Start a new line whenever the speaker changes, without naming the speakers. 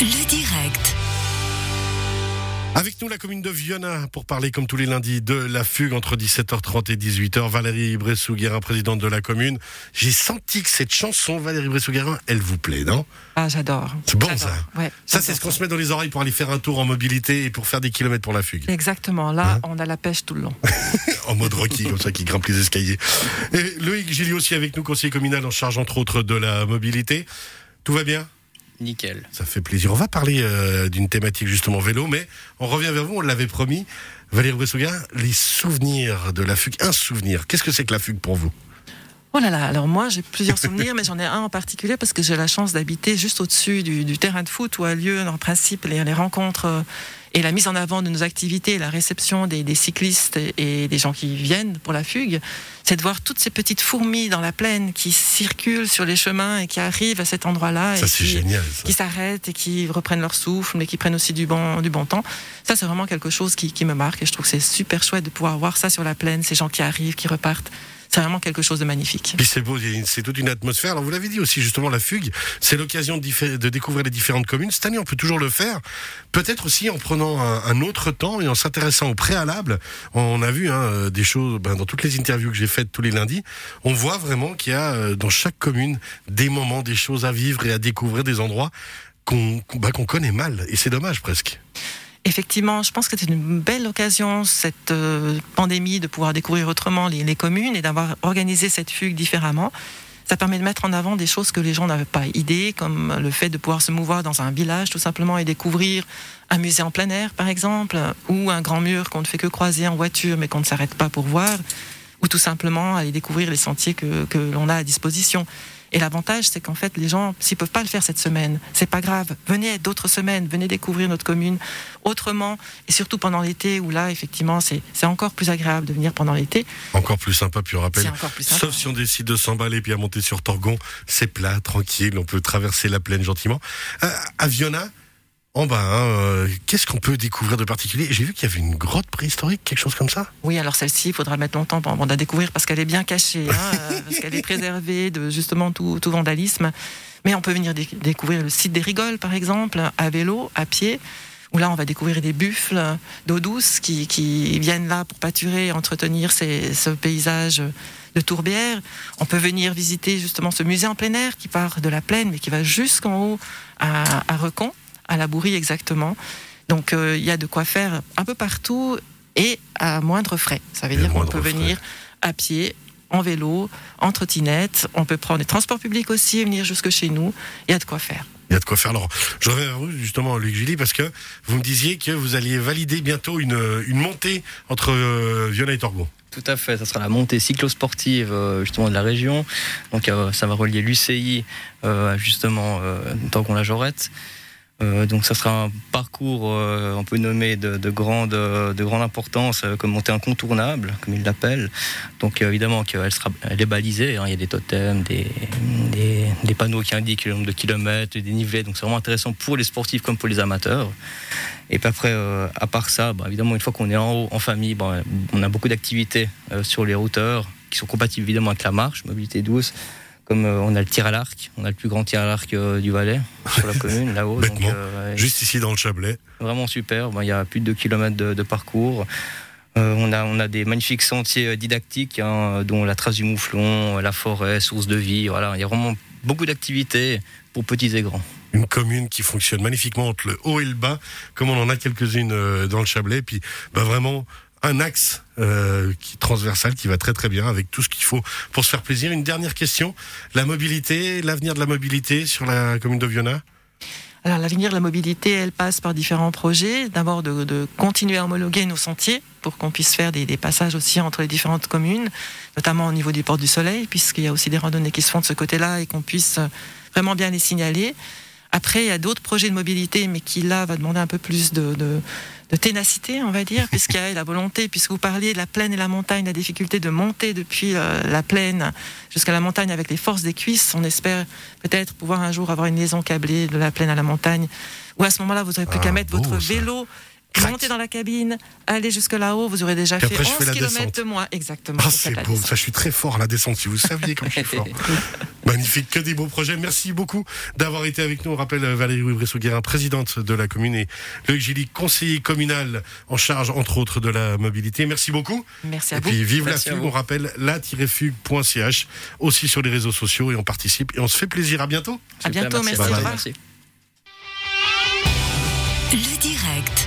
Le direct.
Avec nous, la commune de Viona, pour parler comme tous les lundis de la fugue entre 17h30 et 18h. Valérie Bressou-Guérin, présidente de la commune. J'ai senti que cette chanson, Valérie Bressou-Guérin, elle vous plaît, non?
Ah, j'adore.
C'est bon ça
Ouais,
Ça, c'est ce qu'on se met dans les oreilles pour aller faire un tour en mobilité et pour faire des kilomètres pour la fugue.
Exactement. Là,
Hein?
on a la pêche tout le long.
en mode Rocky, comme ça, qui grimpe les escaliers. Et Loïc Gilly aussi avec nous, conseiller communal en charge entre autres de la mobilité. Tout va bien?
Nickel.
Ça fait plaisir. On va parler euh, d'une thématique justement vélo, mais on revient vers vous, on l'avait promis. Valérie Bressouga, les souvenirs de la fugue. Un souvenir. Qu'est-ce que c'est que la fugue pour vous?
Oh là là, alors moi j'ai plusieurs souvenirs, mais j'en ai un en particulier parce que j'ai la chance d'habiter juste au-dessus du, du terrain de foot où a lieu en principe les, les rencontres euh, et la mise en avant de nos activités, la réception des, des cyclistes et, des gens qui viennent pour la fugue. C'est de voir toutes ces petites fourmis dans la plaine qui circulent sur les chemins et qui arrivent à cet endroit-là.
Ça, c'est
qui,
génial. ça.
qui s'arrêtent et qui reprennent leur souffle, mais qui prennent aussi du bon, du bon temps. Ça, c'est vraiment quelque chose qui, qui me marque et je trouve que c'est super chouette de pouvoir voir ça sur la plaine, ces gens qui arrivent, qui repartent. C'est vraiment quelque chose de magnifique.
Puis c'est beau, c'est toute une atmosphère. Alors vous l'avez dit aussi, justement, la fugue, c'est l'occasion de, découvrir les différentes communes. Cette année, on peut toujours le faire. Peut-être aussi en prenant un, autre temps et en s'intéressant au préalable. On a vu hein, des choses ben, dans toutes les interviews que j'ai faites tous les lundis. On voit vraiment qu'il y a euh, dans chaque commune des moments, des choses à vivre et à découvrir, des endroits qu'on qu'on connaît mal. Et c'est dommage presque.
Effectivement, je pense que c'est une belle occasion, cette euh, pandémie, de pouvoir découvrir autrement les, communes et d'avoir organisé cette fugue différemment. Ça permet de mettre en avant des choses que les gens n'avaient pas idée, comme le fait de pouvoir se mouvoir dans un village tout simplement et découvrir un musée en plein air, par exemple, ou un grand mur qu'on ne fait que croiser en voiture mais qu'on ne s'arrête pas pour voir, ou tout simplement aller découvrir les sentiers que, que l'on a à disposition. Et l'avantage, c'est qu'en fait, les gens, s'ils peuvent pas le faire cette semaine, c'est pas grave. Venez d'autres semaines, venez découvrir notre commune autrement, et surtout pendant l'été, où là, effectivement, c'est encore plus agréable de venir pendant l'été.
Encore plus sympa, puis on rappelle.
Plus sympa.
Sauf si on décide de s'emballer puis à monter sur Torgon, c'est plat, tranquille, on peut traverser la plaine gentiment. Euh, à Viona, en bas, hein, euh, qu'est-ce qu'on peut découvrir de particulier? J'ai vu qu'il y avait une grotte préhistorique, quelque chose comme ça.
Oui, alors celle-ci, il faudra mettre longtemps de la découvrir parce qu'elle est bien cachée, hein, euh, parce qu'elle est préservée de justement tout, tout vandalisme. Mais on peut venir dé- découvrir le site des Rigoles, par exemple, à vélo, à pied, où là, on va découvrir des buffles d'eau douce qui, qui viennent là pour pâturer et entretenir ces- ce paysage de tourbière. On peut venir visiter justement ce musée en plein air qui part de la plaine, mais qui va jusqu'en haut à, à Recon, à la Bourrie exactement. Donc euh, il y a de quoi faire un peu partout et à moindre frais. Ça veut
Et
dire qu'on peut
frais.
venir à pied, en vélo, en trottinette. On peut prendre les transports publics aussi et venir jusque chez nous. Il y a de quoi faire.
Il y a de quoi faire. Alors, je reviens vers vous, justement, Luc Julie, parce que vous me disiez que vous alliez valider bientôt une, une montée entre euh, et Torgon.
Tout à fait, ça sera la montée cyclosportive euh, justement de la région. Donc euh, ça va relier l'UCI euh, à, justement euh, Torgon-la-Jorette. Euh, donc ça sera un parcours, euh, on peut nommer de, de grande, de grande importance, euh, comme montée incontournable, comme ils l'appellent. Donc euh, évidemment qu'elle sera, elle est balisée, hein. il y a des totems, des, des, des panneaux qui indiquent le nombre de kilomètres, des dénivelés. Donc c'est vraiment intéressant pour les sportifs comme pour les amateurs. Et puis après, euh, à part ça, bah, évidemment, une fois qu'on est en haut, en famille, bah, on a beaucoup d'activités sur les routeurs qui sont compatibles évidemment avec la marche, mobilité douce. Comme euh, on a le tir à l'arc, on a le plus grand tir à l'arc euh, du Valais sur la commune, là-haut. Donc, euh,
Juste ici dans le Chablais.
vraiment super. Il y a plus de 2 km de, de parcours. On, a, on a des magnifiques sentiers didactiques, hein, dont la trace du mouflon, la forêt, source de vie. Voilà, il y a vraiment beaucoup d'activités pour petits et grands.
Une commune qui fonctionne magnifiquement entre le haut et le bas, comme on en a quelques-unes dans le Chablais. Puis, bah, vraiment, un axe euh, qui transversal qui va très très bien avec tout ce qu'il faut pour se faire plaisir. Une dernière question la mobilité, l'avenir de la mobilité sur la commune de Viona.
Alors l'avenir de la mobilité, elle passe par différents projets. D'abord de, de continuer à homologuer nos sentiers pour qu'on puisse faire des, des passages aussi entre les différentes communes, notamment au niveau des portes du Soleil, puisqu'il y a aussi des randonnées qui se font de ce côté-là et qu'on puisse vraiment bien les signaler. Après, il y a d'autres projets de mobilité, mais qui là va demander un peu plus de, de, de ténacité, on va dire, puisqu'il y a la volonté, puisque vous parliez de la plaine et la montagne, la difficulté de monter depuis euh, la plaine jusqu'à la montagne avec les forces des cuisses. On espère peut-être pouvoir un jour avoir une liaison câblée de la plaine à la montagne, où à ce moment-là, vous n'aurez plus
Ah,
qu'à mettre
beau,
votre
ça. Crac.
montez dans la cabine, allez jusque là-haut, vous aurez déjà fait
après, je
11
fais la
km
descente.
de moins. Exactement.
Ah,
c'est
beau, ça, je suis très fort à la descente, si vous saviez comme je suis fort. Magnifique, que des beaux projets. Merci beaucoup d'avoir été avec nous. On rappelle euh, Valérie Bressot-Guérin, présidente de la commune, et Loïc Gilly, conseiller communal en charge, entre autres, de la mobilité. Merci beaucoup.
Merci à
Et
vous.
puis, vive
Merci
la fugue. On rappelle la-fugue.ch, aussi sur les réseaux sociaux, et on participe. Et on se fait plaisir. À bientôt.
À bientôt, merci,
revoir.
merci.
Le direct.